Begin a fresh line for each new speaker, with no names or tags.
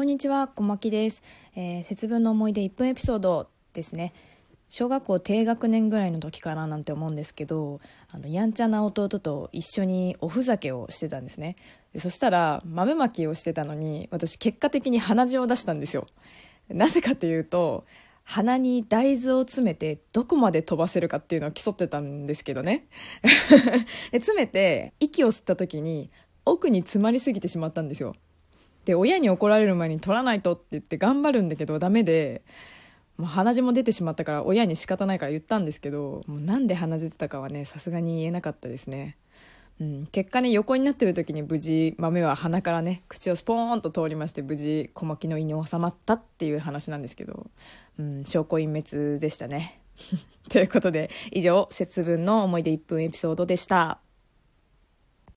こんにちは、小牧です。えー、節分の思い出1分エピソードですね。小学校低学年ぐらいの時かななんて思うんですけど、あの、やんちゃな弟と一緒におふざけをしてたんですね。でそしたら、豆まきをしてたのに、私結果的に鼻血を出したんですよ。なぜかというと、鼻に大豆を詰めてどこまで飛ばせるかっていうのを競ってたんですけどね。で詰めて息を吸った時に奥に詰まりすぎてしまったんですよ。で親に怒られる前に取らないとって言って頑張るんだけどダメでもう鼻血も出てしまったから親に仕方ないから言ったんですけどもうなんで鼻血てたかはねさすがに言えなかったですね、うん、結果ね横になってる時に無事豆は鼻からね口をスポーンと通りまして無事小牧の胃に収まったっていう話なんですけど、うん、証拠隠滅でしたね。ということで以上節分の思い出1分エピソードでした。